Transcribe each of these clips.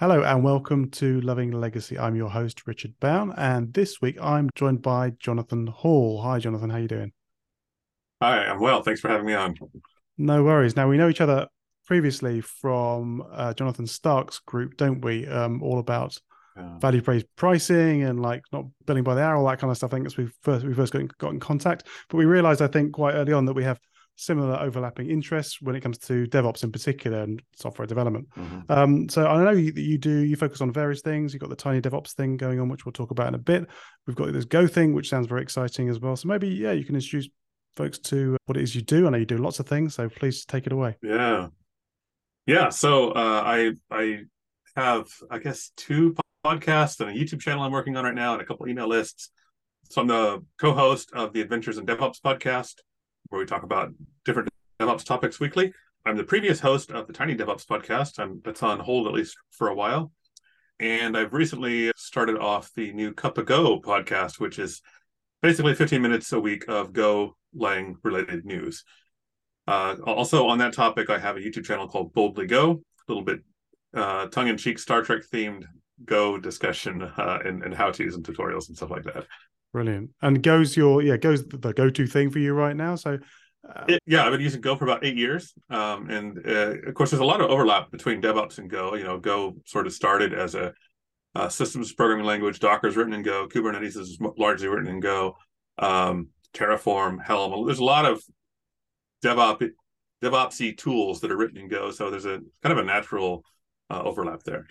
Hello and welcome to Loving Legacy. I'm your host Richard Bown, and this week I'm joined by Jonathan Hall. Hi, Jonathan. How you doing? Hi, I'm well. Thanks for having me on. No worries. Now we know each other previously from uh, Jonathan Stark's group, don't we? Um, all about yeah. value based pricing and like not billing by the hour, all that kind of stuff. I think as we first we first got in, got in contact, but we realized I think quite early on that we have similar overlapping interests when it comes to DevOps in particular and software development. Mm-hmm. Um, so I know you, you do you focus on various things. You've got the tiny DevOps thing going on, which we'll talk about in a bit. We've got this Go thing, which sounds very exciting as well. So maybe yeah, you can introduce folks to what it is you do. I know you do lots of things, so please take it away. Yeah, yeah. So uh, I I have I guess two podcasts and a YouTube channel I'm working on right now, and a couple email lists. So I'm the co-host of the Adventures in DevOps podcast where we talk about different DevOps topics weekly. I'm the previous host of the Tiny DevOps podcast. I'm that's on hold at least for a while. And I've recently started off the new Cup of Go podcast, which is basically 15 minutes a week of Go Lang related news. Uh, also on that topic, I have a YouTube channel called Boldly Go, a little bit uh, tongue-in-cheek Star Trek themed Go discussion uh, and, and how-tos and tutorials and stuff like that. Brilliant. And goes your yeah goes the go-to thing for you right now. So uh, it, yeah, I've been using Go for about eight years, um, and uh, of course, there's a lot of overlap between DevOps and Go. You know, Go sort of started as a, a systems programming language. Docker's written in Go. Kubernetes is largely written in Go. Um, Terraform, Helm. There's a lot of DevOps DevOpsy tools that are written in Go. So there's a kind of a natural uh, overlap there.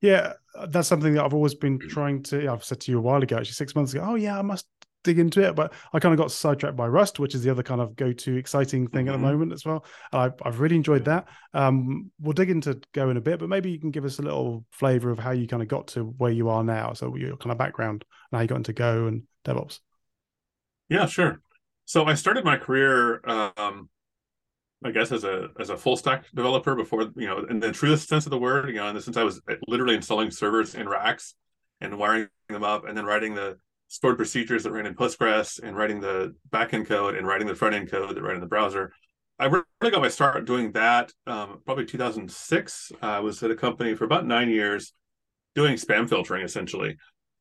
Yeah, that's something that I've always been trying to. I've said to you a while ago, actually six months ago. Oh yeah, I must dig into it, but I kind of got sidetracked by Rust, which is the other kind of go-to exciting thing mm-hmm. at the mm-hmm. moment as well. I've, I've really enjoyed that. Um, we'll dig into Go in a bit, but maybe you can give us a little flavor of how you kind of got to where you are now. So your kind of background and how you got into Go and DevOps. Yeah, sure. So I started my career um, I guess as a as a full stack developer before you know in the truest sense of the word, you know, in the sense I was literally installing servers in racks and wiring them up, and then writing the stored procedures that ran in Postgres, and writing the backend code, and writing the front end code that ran in the browser. I really got my start doing that um, probably 2006. I was at a company for about nine years, doing spam filtering essentially.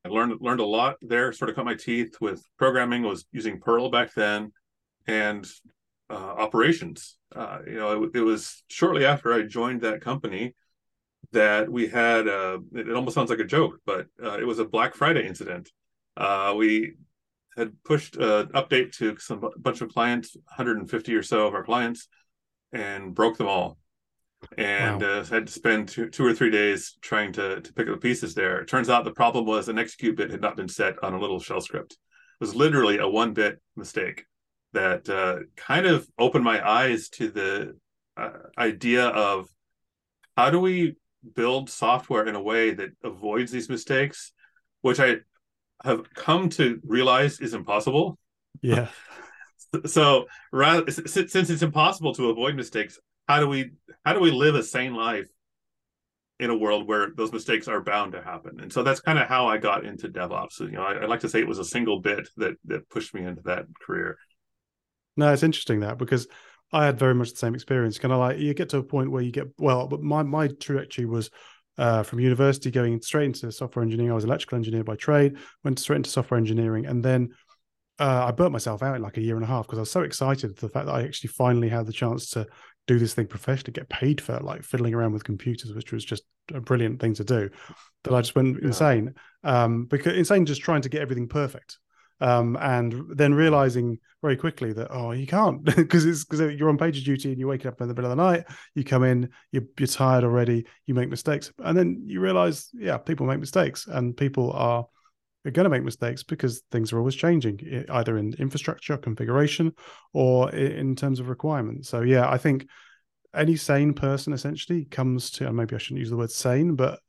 I learned learned a lot there. Sort of cut my teeth with programming. Was using Perl back then, and uh, operations. Uh, you know, it, it, was shortly after I joined that company that we had. Uh, it, it, almost sounds like a joke, but uh, it was a Black Friday incident. Uh, we had pushed an update to some a bunch of clients, 150 or so of our clients, and broke them all. And wow. Uh, had to spend two, two or three days trying to, to pick up the pieces there. It turns out the problem was an execute bit had not been set on a little shell script. It was literally a one bit mistake that uh, kind of opened my eyes to the uh, idea of how do we build software in a way that avoids these mistakes, which I have come to realize is impossible. Yeah. so rather, since it's impossible to avoid mistakes, how do we how do we live a sane life in a world where those mistakes are bound to happen? And so that's kind of how I got into DevOps. You know, I, I like to say it was a single bit that that pushed me into that career. No, it's interesting that because I had very much the same experience. Kind of like you get to a point where you get well, but my my trajectory was uh, from university going straight into software engineering. I was electrical engineer by trade, went straight into software engineering, and then uh, I burnt myself out in like a year and a half because I was so excited for the fact that I actually finally had the chance to do this thing professionally, get paid for like fiddling around with computers, which was just a brilliant thing to do. That I just went yeah. insane um, because insane just trying to get everything perfect um, and then realizing very quickly that oh you can't because it's because you're on page duty and you're waking up in the middle of the night you come in you're, you're tired already you make mistakes. And then you realize yeah people make mistakes and people are going to make mistakes because things are always changing either in infrastructure configuration or in terms of requirements. So yeah i think any sane person essentially comes to and maybe i shouldn't use the word sane but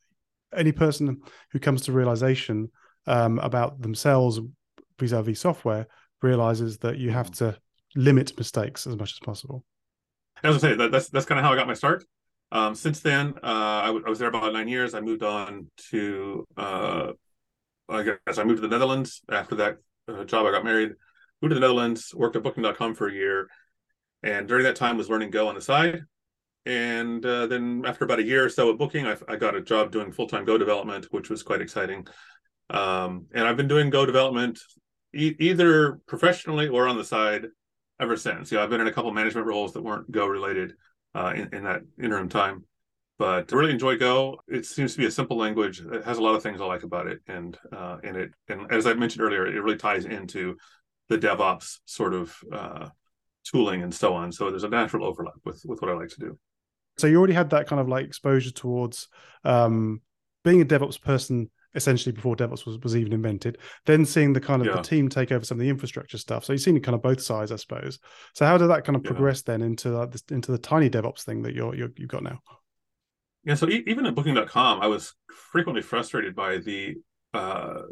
any person who comes to realization um, about themselves vis-a-vis software realizes that you have to limit mistakes as much as possible. As I say, that, that's that's kind of how I got my start. Um, since then, uh, I, w- I was there about nine years. I moved on to, uh, I guess I moved to the Netherlands after that uh, job. I got married, moved to the Netherlands, worked at Booking.com for a year, and during that time was learning Go on the side. and uh, then after about a year or so at Booking, I, I got a job doing full time Go development, which was quite exciting. Um, and I've been doing Go development e- either professionally or on the side ever since. You know, I've been in a couple management roles that weren't Go related uh, in, in that interim time, but I really enjoy Go. It seems to be a simple language. It has a lot of things I like about it, and uh, and it and as I mentioned earlier, it really ties into the DevOps sort of uh, tooling and so on. So there's a natural overlap with with what I like to do. So you already had that kind of like exposure towards um, being a DevOps person essentially before DevOps was, was even invented. Then seeing the kind of yeah. the team take over some of the infrastructure stuff. So you've seen kind of both sides, I suppose. So how did that kind of yeah. progress then into like this, into the tiny DevOps thing that you're, you're you've got now? Yeah. So e- even at Booking.com, I was frequently frustrated by the uh,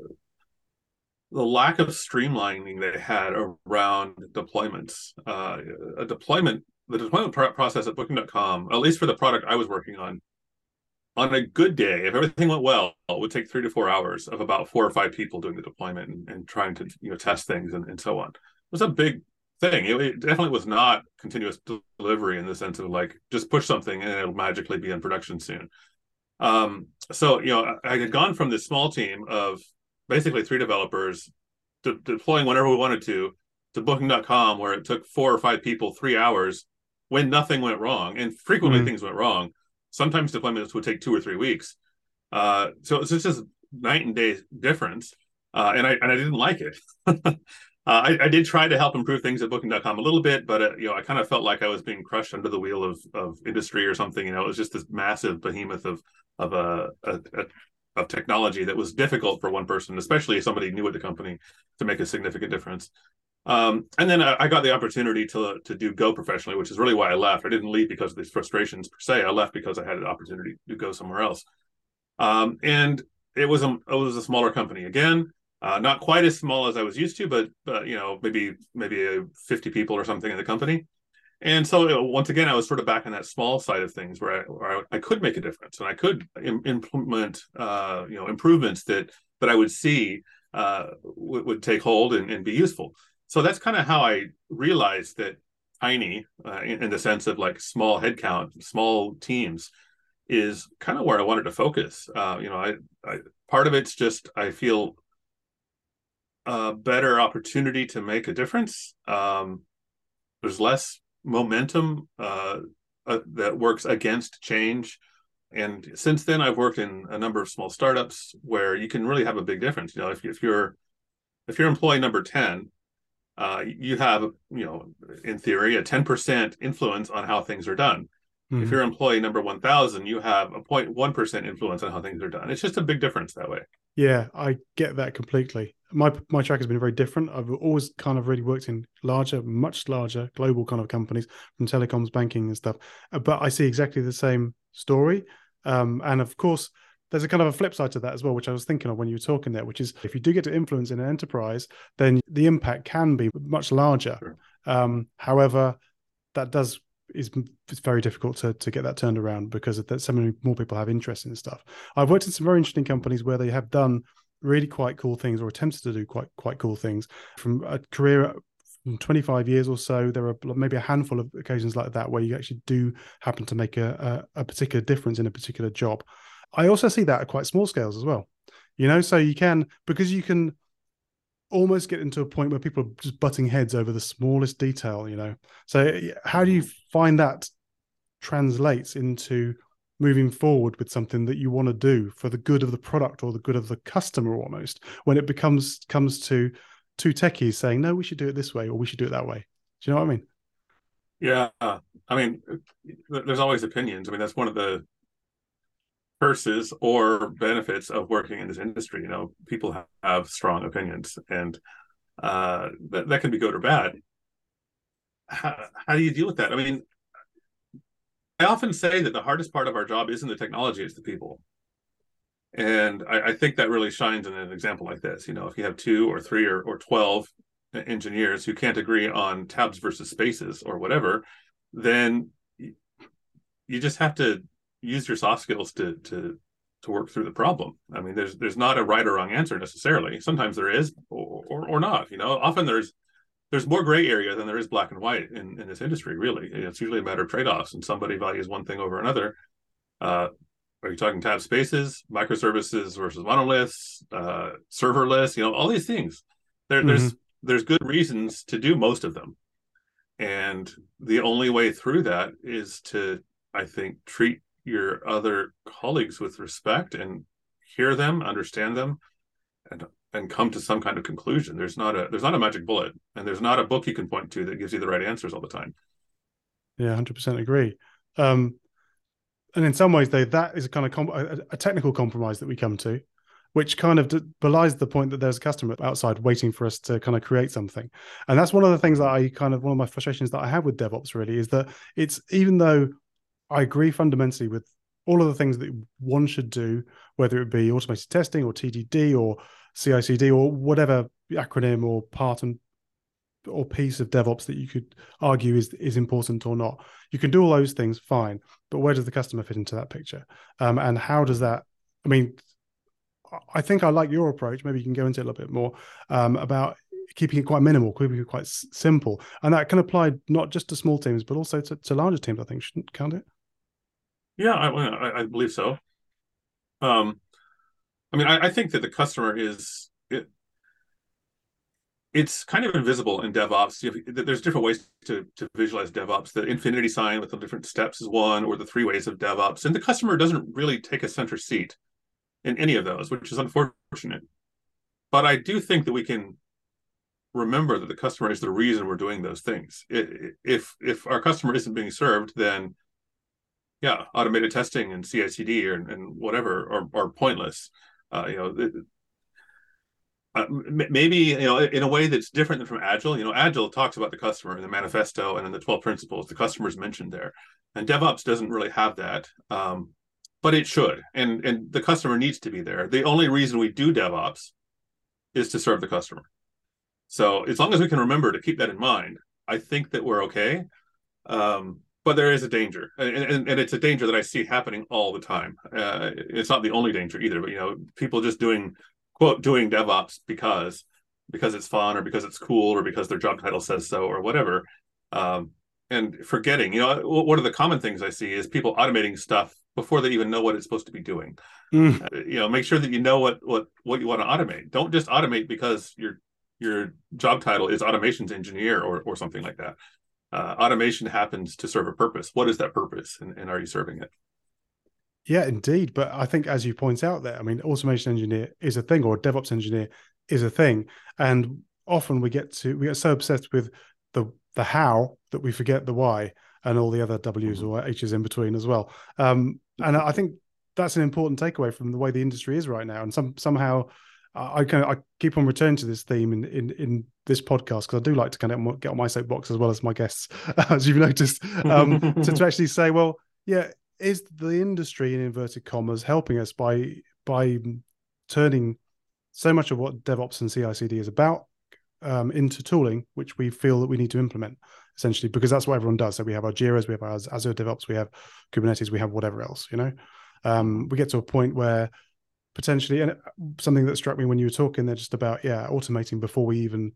the lack of streamlining they had around deployments. Uh, a deployment, the deployment process at Booking.com, at least for the product I was working on, on a good day, if everything went well, it would take three to four hours of about four or five people doing the deployment and, and trying to you know test things and, and so on. It was a big thing. It, it, definitely was not continuous delivery in the sense of like just push something and it'll magically be in production soon. Um, so you know, I had gone from this small team of basically three developers de- deploying whenever we wanted to to booking.com where it took four or five people three hours when nothing went wrong and frequently mm-hmm. things went wrong sometimes deployments would take two or three weeks. Uh, so it's just night and day difference. Uh, and i and i didn't like it. Uh, I, I, did try to help improve things at booking.com a little bit but uh, you know i kind of felt like i was being crushed under the wheel of of industry or something. You know it was just this massive behemoth of of a, a, a of technology that was difficult for one person, especially if somebody new at the company, to make a significant difference. Um, and then I, I, got the opportunity to to do Go professionally, which is really why I left. I didn't leave because of these frustrations per se. I left because I had an opportunity to go somewhere else. Um, and it was a it was a smaller company again, uh, not quite as small as I was used to, but but you know maybe maybe 50 people or something in the company and so once again, I was sort of back in that small side of things where I, where I, I could make a difference and I could Im- implement, uh, you know, improvements that that I would see uh, w- would take hold and, and, be useful. So that's kind of how I realized that tiny, uh, in, in, the sense of like small headcount, small teams, is kind of where I wanted to focus. Uh, you know, I, I part of it's just I feel a better opportunity to make a difference. Um, there's less momentum uh, uh, that works against change. And since then, I've worked in a number of small startups where you can really have a big difference. You know, if, if you're if you're employee number ten, uh, you have you know in theory a ten percent influence on how things are done. Mm-hmm. If you're employee number one thousand, you have a 0.1 percent influence on how things are done. It's just a big difference that way. Yeah, I get that completely. My my track has been very different. I've always kind of really worked in larger, much larger global kind of companies from telecoms, banking, and stuff. Uh, but I see exactly the same story. Um, and of course, there's a kind of a flip side to that as well, which I was thinking of when you were talking there, which is if you do get to influence in an enterprise, then the impact can be much larger. Sure. Um, however, that does is it's very difficult to to get that turned around because that so many more people have interest in stuff. I've worked in some very interesting companies where they have done really quite cool things or attempted to do quite quite cool things from a career from 25 years or so there are maybe a handful of occasions like that where you actually do happen to make a, a, a particular difference in a particular job i also see that at quite small scales as well. You know so you can because you can almost get into a point where people are just butting heads over the smallest detail, you know. So how do you mm-hmm. find that translates into moving forward with something that you want to do for the good of the product or the good of the customer almost when it becomes comes to two techies saying no we should do it this way or we should do it that way. Do you know what i mean? Yeah. I mean there's always opinions. I mean that's one of the curses or benefits of working in this industry. You know, people have, strong opinions, and uh, that that can be good or bad. How, how do you deal with that? I mean, I often say that the hardest part of our job isn't the technology; it's the people. And I, I think that really shines in an example like this. You know, if you have two or three or, or twelve engineers who can't agree on tabs versus spaces or whatever, then you just have to use your soft skills to to to work through the problem. I mean, there's there's not a right or wrong answer necessarily. Sometimes there is, or or, or not. You know, often there's there's more gray area than there is black and white in, in this industry. Really, it's usually a matter of trade offs, and somebody values one thing over another. Uh, are you talking tab spaces, microservices versus monoliths, uh, serverless? You know, all these things. There, mm-hmm. There's there's good reasons to do most of them, and the only way through that is to, I think, treat your other colleagues with respect and hear them, understand them, and and come to some kind of conclusion. There's not a there's not a magic bullet, and there's not a book you can point to that gives you the right answers all the time. Yeah, hundred percent agree. Um, and in some ways, though, that is a kind of a, a, technical compromise that we come to, which kind of belies the point that there's a customer outside waiting for us to kind of create something. And that's one of the things that I kind of one of my frustrations that I have with DevOps really is that it's even though I agree fundamentally with all of the things that one should do, whether it be automated testing or TDD or CI/CD or whatever acronym or part and or piece of DevOps that you could argue is is important or not. You can do all those things, fine, but where does the customer fit into that picture? Um, and how does that? I mean, I think I like your approach. Maybe you can go into it a little bit more um, about keeping it quite minimal, keeping it quite simple, and that can apply not just to small teams but also to, to larger teams. I think shouldn't can't it? Yeah, I, I believe so. Um, I mean, I, I think that the customer is it, it's kind of invisible in DevOps. There's different ways to, to visualize DevOps. The infinity sign with the different steps is one, or the three ways of DevOps. And the customer doesn't really take a center seat in any of those, which is unfortunate. But I do think that we can remember that the customer is the reason we're doing those things. If if our customer isn't being served, then yeah, automated testing and CI/CD and, whatever are, are pointless. Uh, you know, uh, maybe you know in a way that's different than from agile you know agile talks about the customer in the manifesto and in the 12 principles the customer's mentioned there. And devops doesn't really have that um, but it should. And and the customer needs to be there. The only reason we do devops is to serve the customer. So as long as we can remember to keep that in mind i think that we're okay. Um, but there is a danger and, and, and, it's a danger that i see happening all the time uh, it's not the only danger either but you know people just doing quote doing DevOps because because it's fun or because it's cool or because their job title says so or whatever. Um, and forgetting, you know, one of the common things I see is people automating stuff before they even know what it's supposed to be doing. Mm. Uh, you know, make sure that you know what what what you want to automate. Don't just automate because your your job title is automations engineer or or something like that. Uh, automation happens to serve a purpose. What is that purpose, and, and are you serving it? Yeah, indeed. But I think, as you point out there, I mean, automation engineer is a thing, or DevOps engineer is a thing, and often we get to we get so obsessed with the the how that we forget the why and all the other W's mm-hmm. or H's in between as well. Um, and I think that's an important takeaway from the way the industry is right now. And some somehow I kind of I keep on returning to this theme in in, in this podcast because I do like to kind of get on my soapbox as well as my guests, as you've noticed, um, to, to actually say, well, yeah, is the industry in inverted commas helping us by by turning so much of what DevOps and CI/CD is about um, into tooling, which we feel that we need to implement essentially because that's what everyone does. So we have our Jira's, we have our Azure DevOps, we have Kubernetes, we have whatever else. You know, um, we get to a point where potentially, and something that struck me when you were talking there just about yeah, automating before we even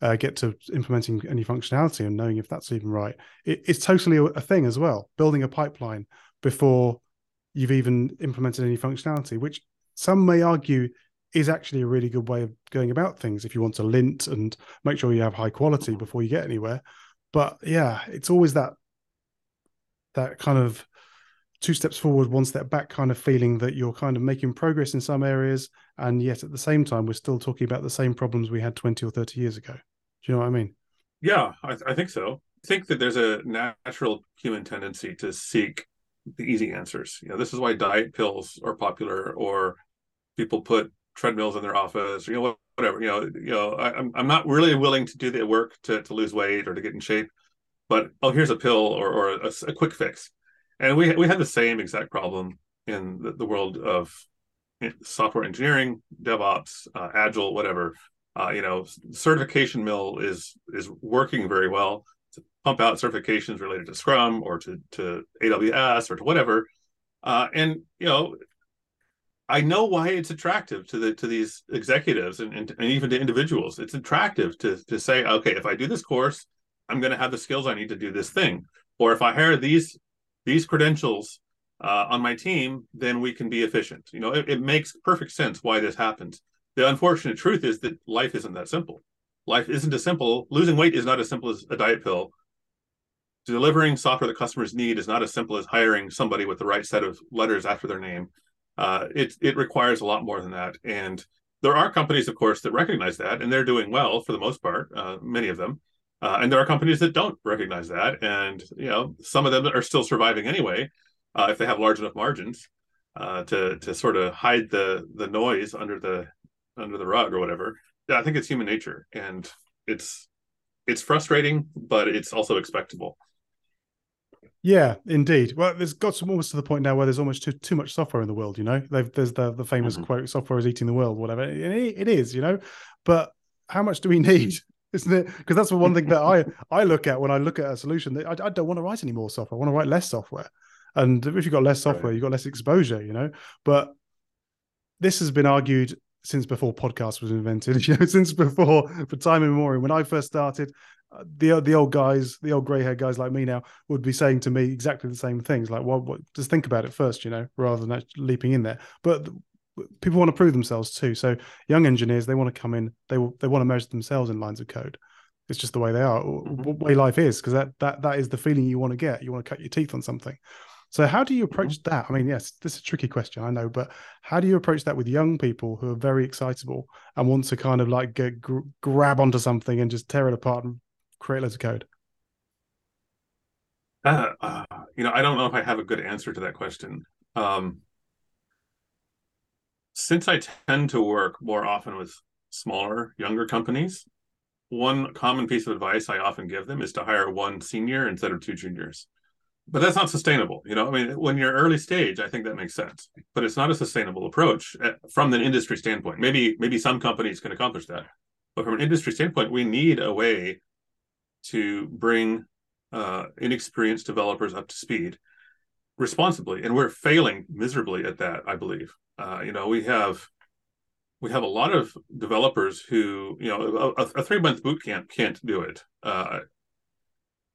uh, get to implementing any functionality and knowing if that's even right. It, it's totally a, a thing as well. Building a pipeline before you've even implemented any functionality, which some may argue is actually a really good way of going about things if you want to lint and make sure you have high quality before you get anywhere. But yeah, it's always that that kind of two steps forward, one step back kind of feeling that you're kind of making progress in some areas, and yet at the same time we're still talking about the same problems we had 20 or 30 years ago. Do you know what I mean? Yeah, I, I think so. I think that there's a natural human tendency to seek the easy answers. You know, this is why diet pills are popular, or people put treadmills in their office, or, you know, whatever. You know, you know, I, am I'm not really willing to do the work to to lose weight or to get in shape, but oh, here's a pill or or a, a quick fix. And we we had the same exact problem in the, the world of software engineering, DevOps, uh, Agile, whatever. Uh, you know, certification mill is is working very well to pump out certifications related to Scrum or to, to AWS or to whatever. Uh, and, you know, I know why it's attractive to the to these executives and, and, and even to individuals. It's attractive to to say, okay, if I do this course, I'm going to have the skills I need to do this thing. Or if I hire these these credentials uh, on my team, then we can be efficient. You know, it, it makes perfect sense why this happens. The unfortunate truth is that life isn't that simple. Life isn't as simple. Losing weight is not as simple as a diet pill. Delivering software that customers need is not as simple as hiring somebody with the right set of letters after their name uh, it it requires a lot more than that. And there are companies, of course, that recognize that, and they're doing well for the most part. Uh, many of them, uh, and there are companies that don't recognize that, and you know some of them are still surviving anyway uh, if they have large enough margins uh, to to sort of hide the the noise under the under the rug or whatever. Yeah, I think it's human nature, and it's it's frustrating, but it's also expectable. Yeah, indeed. Well, there's got some almost to the point now where there's almost too too much software in the world. You know, They've, there's the the famous mm-hmm. quote: "Software is eating the world." Whatever it, it is, you know. But how much do we need? Isn't it? Because that's the one thing that I I look at when I look at a solution. That I, I don't want to write any more software. I want to write less software. And if you've got less software, right. you've got less exposure. You know. But this has been argued since before podcast was invented. You know, since before for time immemorial. When I first started, the the old guys, the old grey haired guys like me now, would be saying to me exactly the same things. Like, well, what, just think about it first, you know, rather than leaping in there. But people want to prove themselves too. So young engineers, they want to come in, they they want to measure themselves in lines of code. It's just the way they are, mm-hmm. way life is, because that that that is the feeling you want to get. You want to cut your teeth on something. So how do you approach mm-hmm. that? I mean, yes, this is a tricky question, I know, but how do you approach that with young people who are very excitable and want to kind of like get, gr- grab onto something and just tear it apart and create loads of code? Uh, uh, you know, I don't know if I have a good answer to that question. Um, since I tend to work more often with smaller, younger companies, one common piece of advice I often give them is to hire one senior instead of two juniors. But that's not sustainable. You know, I mean, when you're early stage, I think that makes sense. But it's not a sustainable approach eh, from an industry standpoint. Maybe maybe some companies can accomplish that, but from an industry standpoint, we need a way to bring uh, inexperienced developers up to speed responsibly, and we're failing miserably at that. I believe. Uh, you know, we have we have a lot of developers who, you know, a, a three month boot camp can't do it. Uh,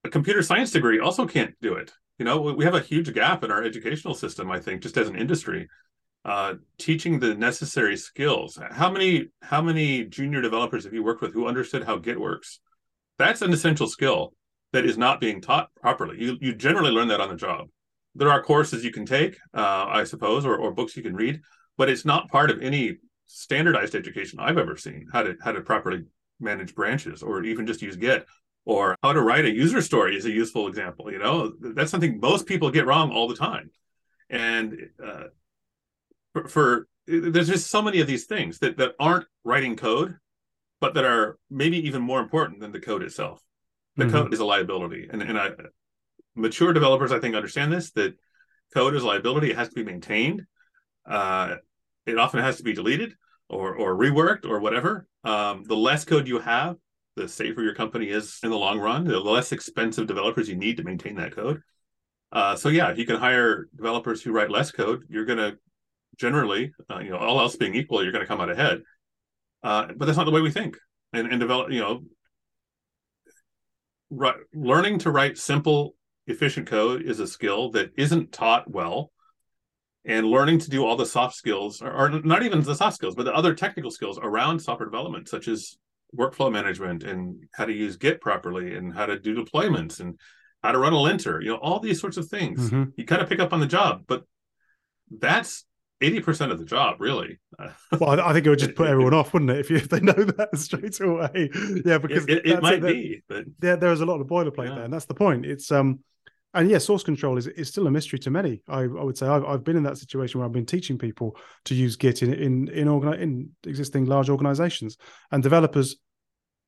a computer science degree also can't do it. You know, we have a huge gap in our educational system. I think, just as an industry, uh, teaching the necessary skills. How many how many junior developers have you worked with who understood how Git works? That's an essential skill that is not being taught properly. You you generally learn that on the job. There are courses you can take, uh, I suppose, or, or books you can read, but it's not part of any standardized education I've ever seen. How to how to properly manage branches, or even just use Git, or how to write a user story is a useful example. You know, that's something most people get wrong all the time, and uh, for, for there's just so many of these things that that aren't writing code but that are maybe even more important than the code itself. The mm-hmm. code is a liability, and and I, mature developers I think understand this that code is a liability. It has to be maintained. Uh, it often has to be deleted or or reworked or whatever. Um, the less code you have, the safer your company is in the long run. The less expensive developers you need to maintain that code. Uh, so yeah, if you can hire developers who write less code, you're going to generally, uh, you know, all else being equal, you're going to come out ahead. Uh, but that's not the way we think. And, and develop, you know, right, learning to write simple, efficient code is a skill that isn't taught well. And learning to do all the soft skills, or, or not even the soft skills, but the other technical skills around software development, such as workflow management and how to use Git properly and how to do deployments and how to run a linter, you know, all these sorts of things mm-hmm. you kind of pick up on the job. But that's eighty percent of the job, really. well, I think it would just put everyone off, wouldn't it, if, you, if they know that straight away? Yeah, because it, it, it might be, but there, there's a lot of boilerplate yeah. there, and that's the point. It's um, and yeah, source control is is still a mystery to many. I, I would say I've, I've been in that situation where I've been teaching people to use Git in in in, organi- in existing large organizations, and developers,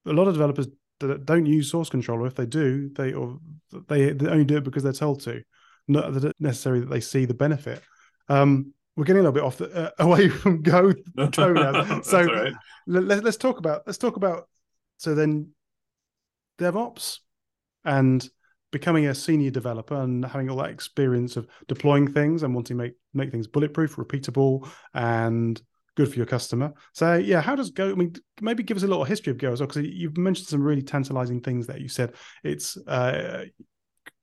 a lot of developers don't use source control, or if they do, they or they, they only do it because they're told to, not necessarily that they see the benefit. Um, we're getting a little bit off the, uh, away from go, go now. so right. let, let's talk about let's talk about so then DevOps and becoming a senior developer and having all that experience of deploying things and wanting to make make things bulletproof, repeatable, and good for your customer. So yeah, how does Go? I mean, maybe give us a little history of Go as well, because you've mentioned some really tantalizing things that You said it's uh,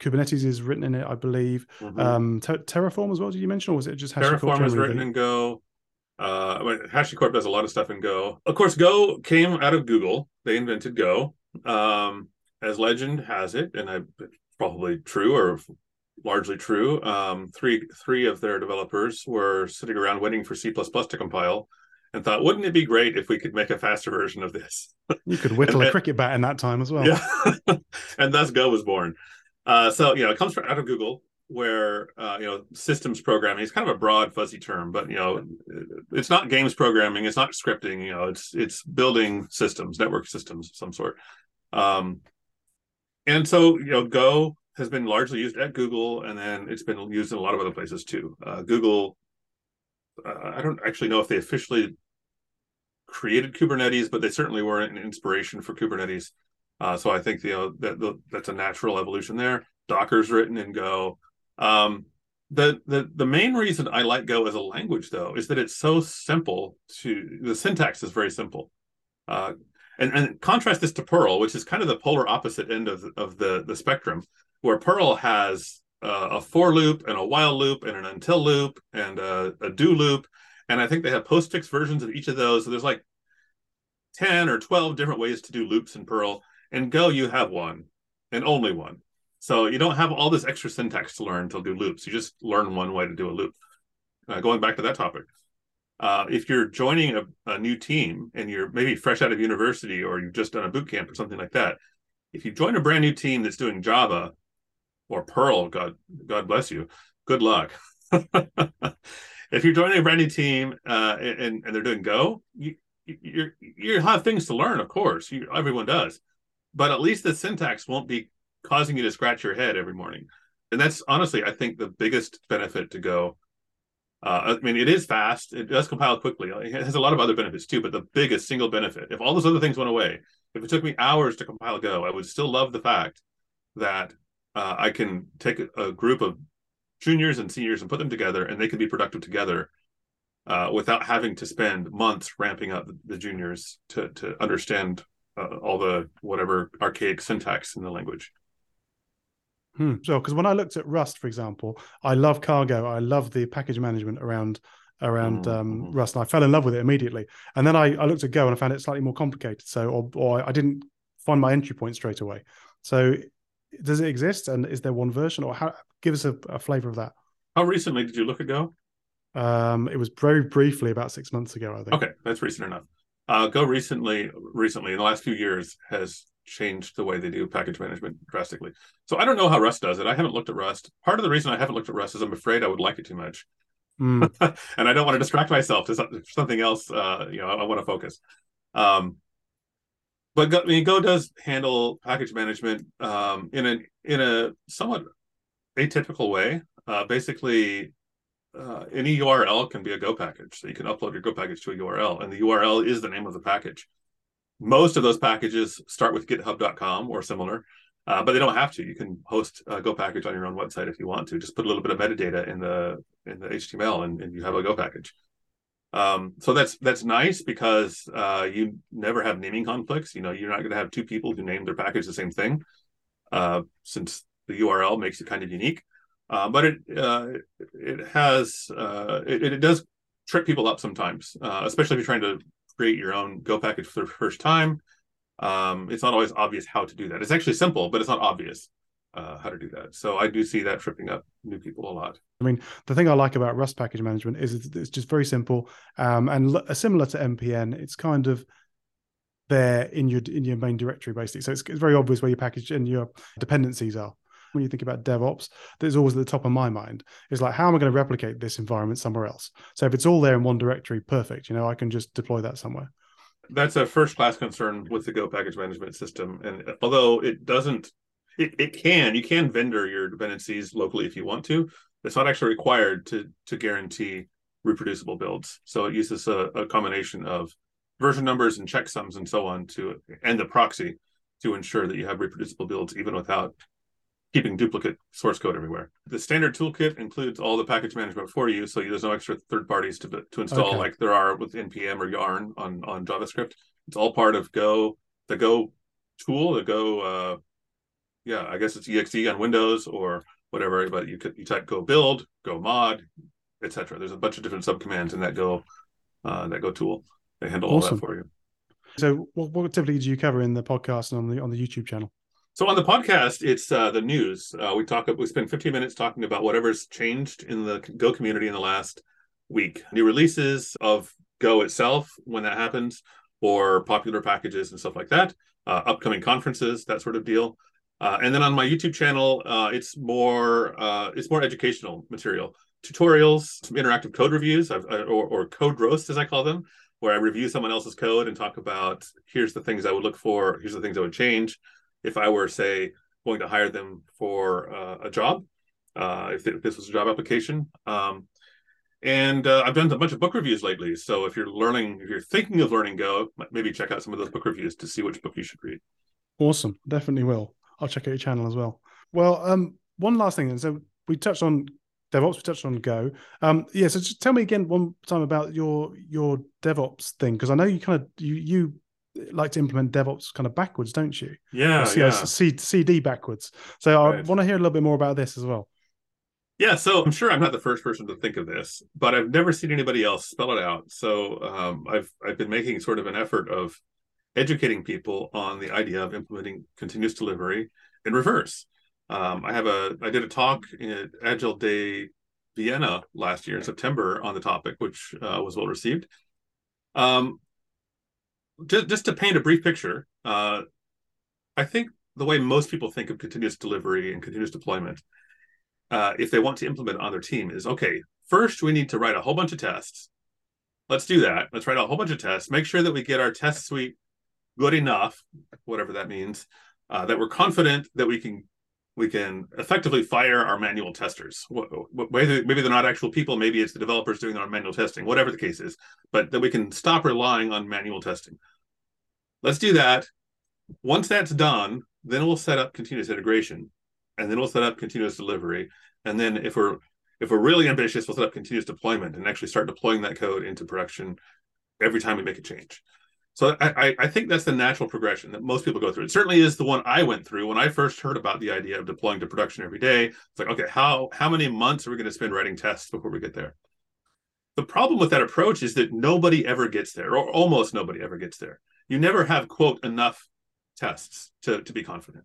Kubernetes is written in it, I believe. Mm-hmm. Um, ter- Terraform as well. Did you mention, or was it just HashiCorp Terraform is written in Go. Uh, I mean, HashiCorp does a lot of stuff in Go. Of course, Go came out of Google. They invented Go. Um, as legend has it, and I probably true or largely true. Um, three three of their developers were sitting around waiting for C to compile, and thought, wouldn't it be great if we could make a faster version of this? You could whittle and, a cricket bat in that time as well. Yeah, and thus Go was born. Uh, so you know, it comes from out of Google, where uh, you know systems programming is kind of a broad, fuzzy term, but you know, it's not games programming, it's not scripting. You know, it's it's building systems, network systems of some sort. Um, and so you know go has been largely used at google and then it's been used in a lot of other places too. Uh, google uh, i don't actually know if they officially created kubernetes but they certainly were an inspiration for kubernetes. Uh, so i think you know that that's a natural evolution there. Docker's written in go. Um, the, the the main reason i like go as a language though is that it's so simple to the syntax is very simple. Uh, and, and contrast this to Perl, which is kind of the polar opposite end of, of the, the spectrum, where Perl has uh, a for loop and a while loop and an until loop and a, a do loop. And I think they have postfix versions of each of those. So there's like 10 or 12 different ways to do loops in Perl. In Go, you have one and only one. So you don't have all this extra syntax to learn to do loops. You just learn one way to do a loop. Uh, going back to that topic uh, if you're joining a, a, new team and you're maybe fresh out of university or you've just done a boot camp or something like that, if you join a brand new team that's doing Java or Perl, God God bless you, good luck. if you're joining a brand new team uh, and and they're doing Go, you you you have things to learn, of course. You, everyone does, but at least the syntax won't be causing you to scratch your head every morning. And that's honestly, I think, the biggest benefit to Go uh, I mean, it is fast. It does compile quickly. It has a lot of other benefits too, but the biggest single benefit, if all those other things went away, if it took me hours to compile Go, I would still love the fact that uh, I can take a, group of juniors and seniors and put them together, and they can be productive together uh, without having to spend months ramping up the, the juniors to to understand uh, all the whatever archaic syntax in the language. Hmm. So, because when I looked at Rust, for example, I love cargo. I love the package management around around um, mm-hmm. um, Rust, and I fell in love with it immediately. And then I, I looked at Go and I found it slightly more complicated. So, or, or I didn't find my entry point straight away. So, does it exist, and is there one version, or how? Give us a, a flavor of that. How recently did you look at Go? Um, it was very briefly, about six months ago, I think. Okay, that's recent enough. Uh, Go recently, recently in the last few years, has changed the way they do package management drastically. So I don't know how Rust does it. I haven't looked at Rust. Part of the reason I haven't looked at Rust is I'm afraid I would like it too much. Mm. and I don't want to distract myself to something else. Uh, you know, I, I want to focus. Um, but Go, I mean, Go does handle package management um, in a in a somewhat atypical way. Uh, basically, uh, any URL can be a Go package. So you can upload your Go package to a URL, and the URL is the name of the package most of those packages start with github.com or similar uh, but they don't have to. You can host a go package on your own website if you want to. Just put a little bit of metadata in the in the html and, and you have a go package. Um, so that's that's nice because uh, you never have naming conflicts. You know you're not going to have two people who name their package the same thing uh, since the url makes it kind of unique. Uh, but it uh, it has uh, it, it does trip people up sometimes especially if you're trying to create your own Go package for the first time. Um, it's not always obvious how to do that. It's actually simple, but it's not obvious uh, how to do that. So I do see that tripping up new people a lot. I mean, the thing I like about Rust package management is it's just very simple um, and l- similar to npm. It's kind of there in your in your main directory basically. So it's, it's very obvious where your package and your dependencies are when you think about DevOps, that's always at the top of my mind. Is like, how am I going to replicate this environment somewhere else? So if it's all there in one directory, perfect. You know, I can just deploy that somewhere. That's a first class concern with the Go package management system. And although it doesn't, it, it can, you can vendor your dependencies locally if you want to. It's not actually required to to guarantee reproducible builds. So it uses a, a combination of version numbers and checksums and so on to and the proxy to ensure that you have reproducible builds even without keeping duplicate source code everywhere. The standard toolkit includes all the package management for you, so there's no extra third parties to to install okay. like there are with npm or Yarn on on JavaScript. It's all part of Go, the Go tool, the Go. Uh, yeah, I guess it's exe on Windows or whatever. But you could you type Go build, Go mod, etc. There's a bunch of different subcommands in that Go uh, that Go tool. They handle awesome. all that for you. So, what, what typically do you cover in the podcast and on the on the YouTube channel? So on the podcast, it's uh, the news. Uh, we talk. We spend 15 minutes talking about whatever's changed in the Go community in the last week. New releases of Go itself when that happens, or popular packages and stuff like that. Uh, upcoming conferences, that sort of deal. Uh, and then on my YouTube channel, uh, it's more uh, it's more educational material, tutorials, some interactive code reviews, or, or code roasts as I call them, where I review someone else's code and talk about here's the things I would look for, here's the things I would change if I were, say, going to hire them for uh, a job, uh, if, if, this was a job application. Um, and uh, I've done a bunch of book reviews lately. So if you're learning, if you're thinking of learning Go, maybe check out some of those book reviews to see which book you should read. Awesome, definitely will. I'll check out your channel as well. Well, um, one last thing. So we touched on DevOps, we touched on Go. Um, yeah, so just tell me again one time about your your DevOps thing because I know you kind of you you like to implement DevOps kind of backwards, don't you? Yeah, C- yeah. C- CD backwards. So right. I want to hear a little bit more about this as well. Yeah, so I'm sure I'm not the first person to think of this, but I've never seen anybody else spell it out. So um, I've I've been making sort of an effort of educating people on the idea of implementing continuous delivery in reverse. Um, I have a I did a talk at Agile Day Vienna last year in September on the topic, which uh, was well received. Um, just, just to paint a brief picture, uh, I think the way most people think of continuous delivery and continuous deployment, uh, if they want to implement on their team, is okay. First, we need to write a whole bunch of tests. Let's do that. Let's write a whole bunch of tests. Make sure that we get our test suite good enough, whatever that means, uh, that we're confident that we can we can effectively fire our manual testers. Maybe they're not actual people, maybe it's the developers doing their manual testing, whatever the case is, but that we can stop relying on manual testing. Let's do that. Once that's done, then we'll set up continuous integration, and then we'll set up continuous delivery. And then if we're if we're really ambitious, we'll set up continuous deployment and actually start deploying that code into production every time we make a change. So I, I think that's the natural progression that most people go through. It certainly is the one I went through when I first heard about the idea of deploying to production every day. It's like, okay, how how many months are we going to spend writing tests before we get there? The problem with that approach is that nobody ever gets there, or almost nobody ever gets there. You never have quote enough tests to to be confident.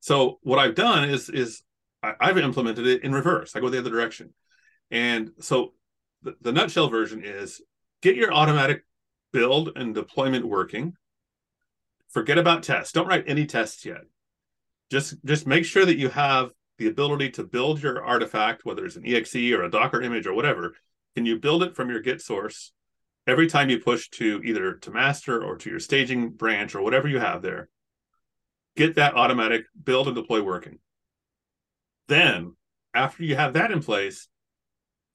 So what I've done is is I, have implemented it in reverse. I go the other direction, and so the, the nutshell version is get your automatic build and deployment working. Forget about tests. Don't write any tests yet. Just just make sure that you have the ability to build your artifact, whether it's an exe or a Docker image or whatever. Can you build it from your Git source every time you push to either to master or to your staging branch or whatever you have there? Get that automatic build and deploy working. Then, after you have that in place,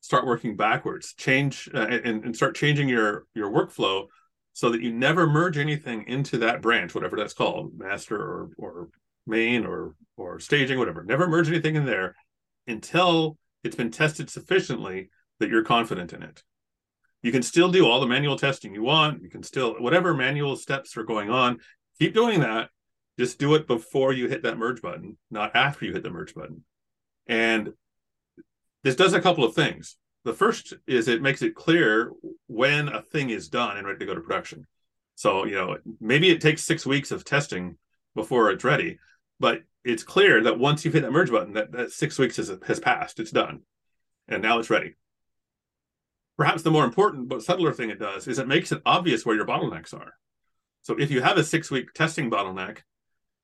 start working backwards change uh, and, and start changing your your workflow so that you never merge anything into that branch whatever that's called master or or main or or staging whatever never merge anything in there until it's been tested sufficiently that you're confident in it you can still do all the manual testing you want you can still whatever manual steps are going on keep doing that just do it before you hit that merge button not after you hit the merge button and this does a couple of things. The first is it makes it clear when a thing is done and ready to go to production. So, you know, maybe it takes six weeks of testing before it's ready, but it's clear that once you hit that merge button, that, that six weeks has, has passed, it's done, and now it's ready. Perhaps the more important but subtler thing it does is it makes it obvious where your bottlenecks are. So if you have a six week testing bottleneck,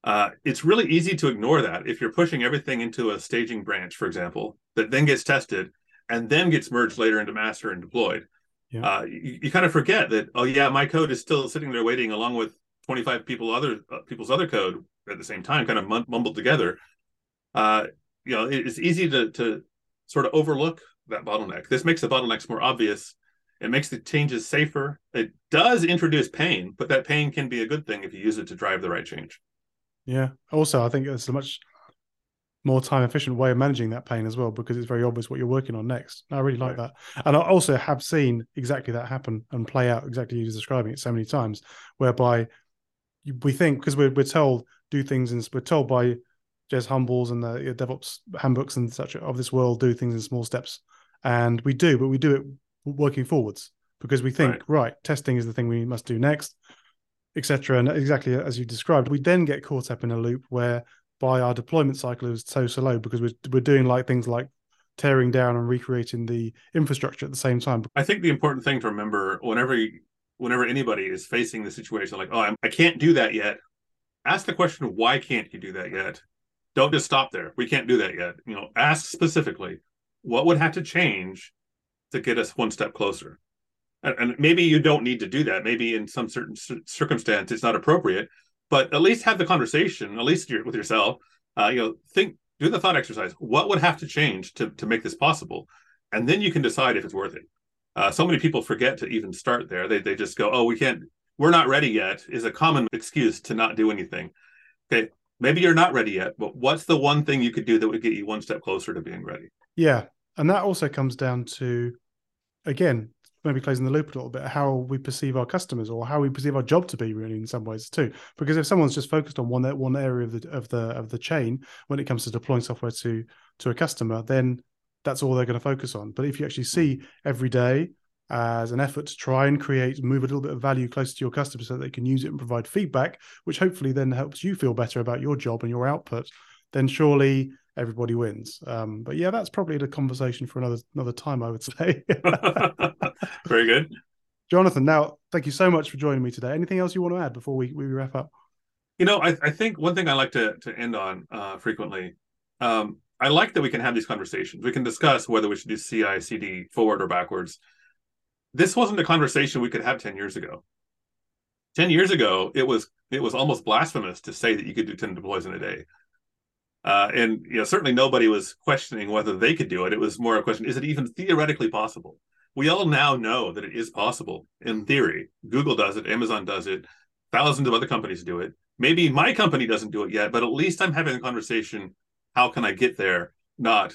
uh, it's really easy to ignore that if you're pushing everything into a staging branch, for example, that then gets tested and then gets merged later into master and deployed. Yeah. Uh, you, you, kind of forget that oh yeah, my code is still sitting there waiting along with 25 people other uh, people's other code at the same time, kind of mumbled together. Uh, you know, it's easy to to sort of overlook that bottleneck. This makes the bottlenecks more obvious. It makes the changes safer. It does introduce pain, but that pain can be a good thing if you use it to drive the right change. Yeah. Also, I think it's a much more time efficient way of managing that pain as well because it's very obvious what you're working on next. I really like right. that. And I also have seen exactly that happen and play out exactly as you're describing it so many times, whereby we think because we're, we're told do things and we're told by Jez Humbles and the DevOps handbooks and such of this world do things in small steps. And we do, but we do it working forwards because we think, right, right testing is the thing we must do next, etc. And exactly as you described, we then get caught up in a loop where by our deployment cycle is so slow because we're we're doing like things like tearing down and recreating the infrastructure at the same time. I think the important thing to remember whenever whenever anybody is facing the situation like, oh, I'm, I can't do that yet, ask the question, why can't you do that yet? Don't just stop there. We can't do that yet. You know, ask specifically, what would have to change to get us one step closer? And, and maybe you don't need to do that. Maybe in some certain circumstance it's not appropriate but at least have the conversation, at least with yourself. Uh, you know, think, do the thought exercise. What would have to change to to make this possible? And then you can decide if it's worth it. Uh, so many people forget to even start there. They they just go, oh, we can't, we're not ready yet. Is a common excuse to not do anything. Okay, maybe you're not ready yet, but what's the one thing you could do that would get you one step closer to being ready? Yeah, and that also comes down to, again, maybe closing the loop a little bit how we perceive our customers or how we perceive our job to be really in some ways too. Because if someone's just focused on one one area of the of the of the chain when it comes to deploying software to to a customer then that's all they're going to focus on. But if you actually see every day as an effort to try and create move a little bit of value closer to your customers so they can use it and provide feedback which hopefully then helps you feel better about your job and your output then surely everybody wins. Um, but yeah, that's probably the conversation for another another time, I would say. Very good. Jonathan, now thank you so much for joining me today. Anything else you want to add before we, we wrap up? You know, I, I think one thing I like to to end on uh, frequently. Um, I like that we can have these conversations. We can discuss whether we should do CI, CD forward or backwards. This wasn't a conversation we could have 10 years ago. 10 years ago, it was it was almost blasphemous to say that you could do 10 deploys in a day. Uh, and you know, certainly nobody was questioning whether they could do it. It was more a question: Is it even theoretically possible? We all now know that it is possible in theory. Google does it, Amazon does it, thousands of other companies do it. Maybe my company doesn't do it yet, but at least I'm having a conversation. How can I get there? Not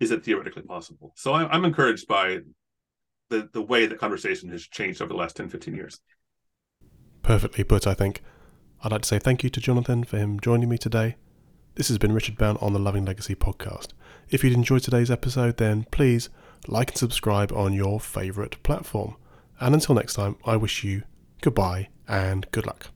is it theoretically possible? So I, I'm encouraged by the the way the conversation has changed over the last 10, 15 years. Perfectly put, I think. I'd like to say thank you to Jonathan for him joining me today. This has been Richard Bown on the Loving Legacy podcast. If you'd enjoyed today's episode, then please like and subscribe on your favourite platform. And until next time, I wish you goodbye and good luck.